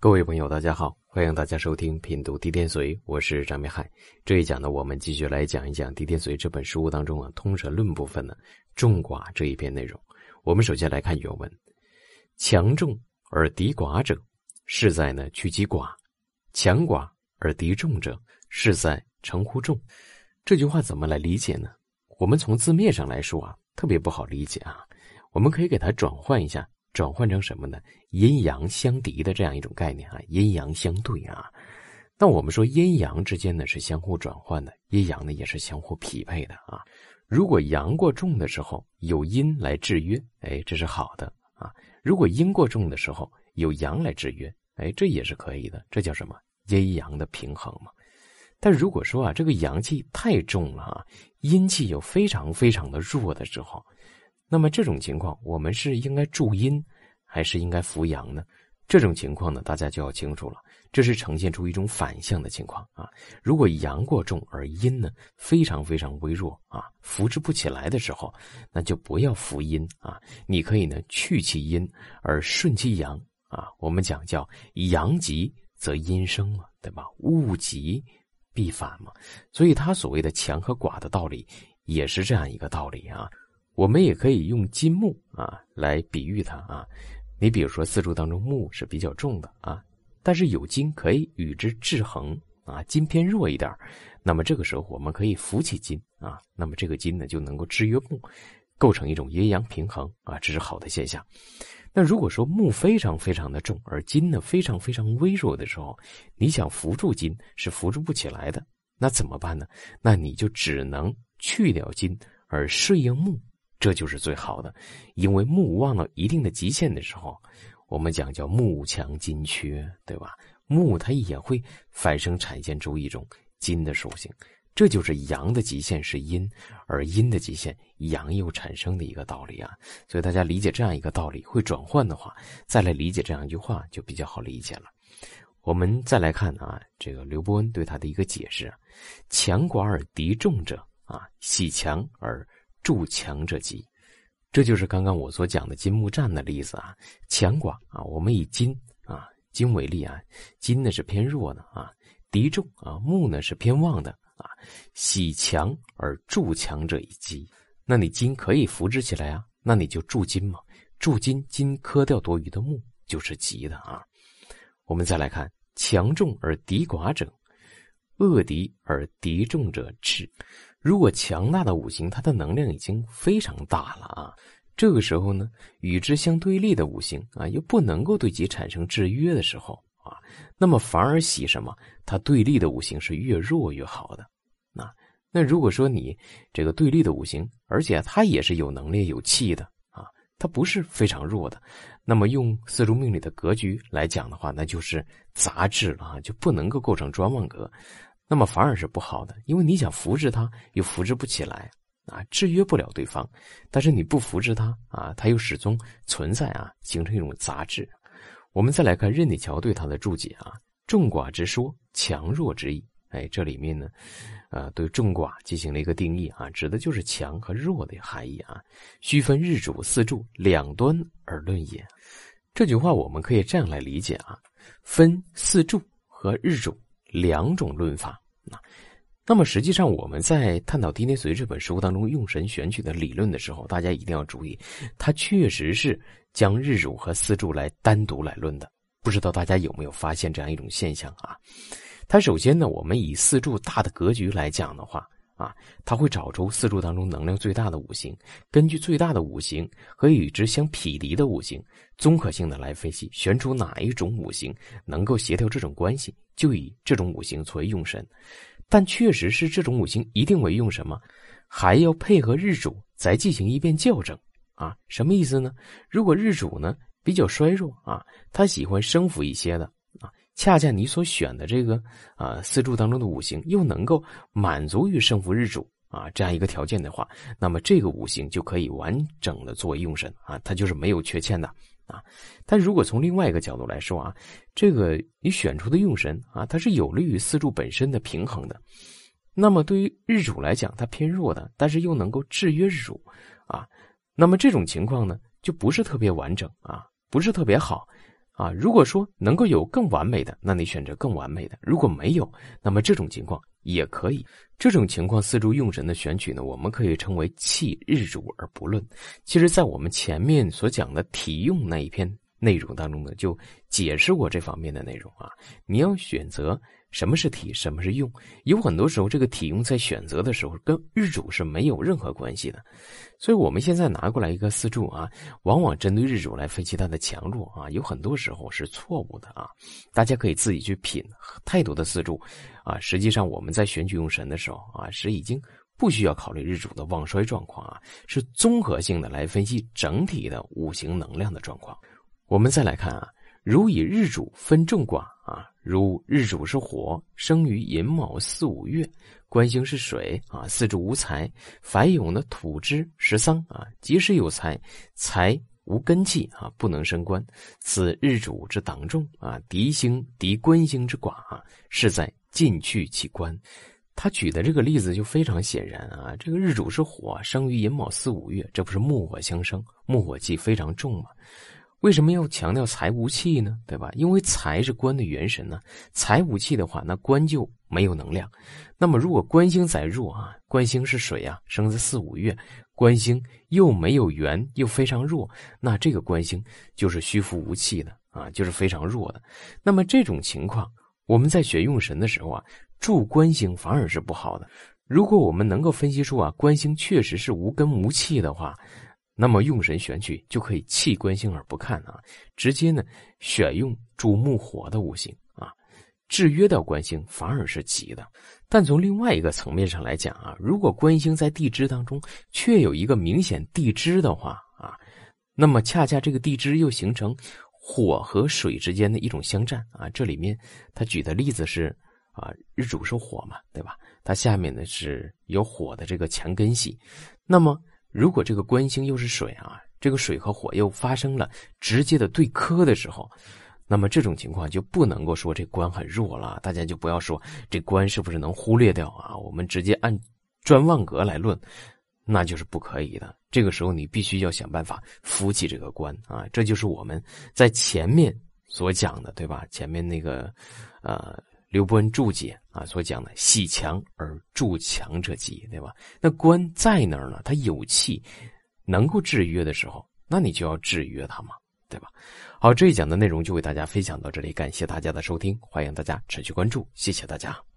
各位朋友，大家好，欢迎大家收听品读地天髓，我是张明海。这一讲呢，我们继续来讲一讲《地天髓》这本书当中啊，通神论部分呢众寡这一篇内容。我们首先来看原文：强众而敌寡者，是在呢去其寡；强寡而敌众者，是在成乎众。这句话怎么来理解呢？我们从字面上来说啊，特别不好理解啊。我们可以给它转换一下。转换成什么呢？阴阳相敌的这样一种概念啊，阴阳相对啊。那我们说阴阳之间呢是相互转换的，阴阳呢也是相互匹配的啊。如果阳过重的时候有阴来制约，哎，这是好的啊。如果阴过重的时候有阳来制约，哎，这也是可以的。这叫什么？阴阳的平衡嘛。但如果说啊，这个阳气太重了啊，阴气又非常非常的弱的时候。那么这种情况，我们是应该助阴，还是应该扶阳呢？这种情况呢，大家就要清楚了。这是呈现出一种反向的情况啊。如果阳过重而阴呢非常非常微弱啊，扶持不起来的时候，那就不要扶阴啊。你可以呢去其阴而顺其阳啊。我们讲叫阳极则阴生嘛，对吧？物极必反嘛。所以他所谓的强和寡的道理，也是这样一个道理啊。我们也可以用金木啊来比喻它啊，你比如说四柱当中木是比较重的啊，但是有金可以与之制衡啊，金偏弱一点，那么这个时候我们可以扶起金啊，那么这个金呢就能够制约木，构成一种阴阳平衡啊，这是好的现象。那如果说木非常非常的重，而金呢非常非常微弱的时候，你想扶住金是扶住不起来的，那怎么办呢？那你就只能去掉金而顺应木。这就是最好的，因为木旺到一定的极限的时候，我们讲叫木强金缺，对吧？木它也会反生产现出一种金的属性，这就是阳的极限是阴，而阴的极限阳又产生的一个道理啊。所以大家理解这样一个道理会转换的话，再来理解这样一句话就比较好理解了。我们再来看啊，这个刘伯温对他的一个解释：强寡而敌众者啊，喜强而。助强者吉，这就是刚刚我所讲的金木战的例子啊。强寡啊，我们以金啊金为例啊，金呢是偏弱的啊，敌众啊，木呢是偏旺的啊。喜强而助强者以吉，那你金可以扶植起来啊，那你就助金嘛，助金金磕掉多余的木就是吉的啊。我们再来看强众而敌寡者，恶敌而敌众者赤。如果强大的五行，它的能量已经非常大了啊，这个时候呢，与之相对立的五行啊，又不能够对其产生制约的时候啊，那么反而喜什么？它对立的五行是越弱越好的。那那如果说你这个对立的五行，而且它也是有能力有气的啊，它不是非常弱的，那么用四柱命理的格局来讲的话，那就是杂质了啊，就不能够构成专旺格。那么反而是不好的，因为你想扶持他，又扶持不起来啊，制约不了对方。但是你不扶持他啊，他又始终存在啊，形成一种杂质。我们再来看任你桥对他的注解啊，“众寡之说，强弱之意。”哎，这里面呢，呃，对众寡进行了一个定义啊，指的就是强和弱的含义啊。须分日主四柱两端而论也。这句话我们可以这样来理解啊，分四柱和日主。两种论法啊，那么实际上我们在探讨《地天髓》这本书当中用神选取的理论的时候，大家一定要注意，它确实是将日主和四柱来单独来论的。不知道大家有没有发现这样一种现象啊？它首先呢，我们以四柱大的格局来讲的话。啊，他会找出四柱当中能量最大的五行，根据最大的五行和与之相匹敌的五行，综合性的来分析，选出哪一种五行能够协调这种关系，就以这种五行作为用神。但确实是这种五行一定为用什么，还要配合日主再进行一遍校正。啊，什么意思呢？如果日主呢比较衰弱啊，他喜欢生服一些的啊。恰恰你所选的这个啊四柱当中的五行又能够满足于生服日主啊这样一个条件的话，那么这个五行就可以完整的作为用神啊，它就是没有缺陷的啊。但如果从另外一个角度来说啊，这个你选出的用神啊，它是有利于四柱本身的平衡的。那么对于日主来讲，它偏弱的，但是又能够制约日主啊，那么这种情况呢，就不是特别完整啊，不是特别好。啊，如果说能够有更完美的，那你选择更完美的；如果没有，那么这种情况也可以。这种情况四柱用神的选取呢，我们可以称为弃日主而不论。其实，在我们前面所讲的体用那一篇内容当中呢，就解释过这方面的内容啊。你要选择。什么是体，什么是用？有很多时候，这个体用在选择的时候跟日主是没有任何关系的。所以，我们现在拿过来一个四柱啊，往往针对日主来分析它的强弱啊，有很多时候是错误的啊。大家可以自己去品。太多的四柱啊，实际上我们在选取用神的时候啊，是已经不需要考虑日主的旺衰状况啊，是综合性的来分析整体的五行能量的状况。我们再来看啊，如以日主分众卦。如日主是火，生于寅卯四五月，官星是水啊，四柱无财，凡有呢土之食桑啊，即使有财，财无根气啊，不能升官。此日主之党众啊，敌星敌官星之寡啊，是在进去其官。他举的这个例子就非常显然啊，这个日主是火，生于寅卯四五月，这不是木火相生，木火气非常重嘛。为什么要强调财无气呢？对吧？因为财是官的元神呢。财无气的话，那官就没有能量。那么如果官星再弱啊，官星是水啊，生在四五月，官星又没有元，又非常弱，那这个官星就是虚浮无气的啊，就是非常弱的。那么这种情况，我们在选用神的时候啊，助官星反而是不好的。如果我们能够分析出啊，官星确实是无根无气的话。那么用神选取就可以弃官星而不看啊，直接呢选用主木火的五行啊，制约掉官星反而是吉的。但从另外一个层面上来讲啊，如果官星在地支当中却有一个明显地支的话啊，那么恰恰这个地支又形成火和水之间的一种相战啊。这里面他举的例子是啊，日主是火嘛，对吧？它下面呢是有火的这个强根系，那么。如果这个官星又是水啊，这个水和火又发生了直接的对磕的时候，那么这种情况就不能够说这官很弱了。大家就不要说这官是不是能忽略掉啊？我们直接按专旺格来论，那就是不可以的。这个时候你必须要想办法扶起这个官啊！这就是我们在前面所讲的，对吧？前面那个，呃。刘伯温注解啊所讲的“喜强而助强者急”，对吧？那官在那儿呢？他有气，能够制约的时候，那你就要制约他嘛，对吧？好，这一讲的内容就为大家分享到这里，感谢大家的收听，欢迎大家持续关注，谢谢大家。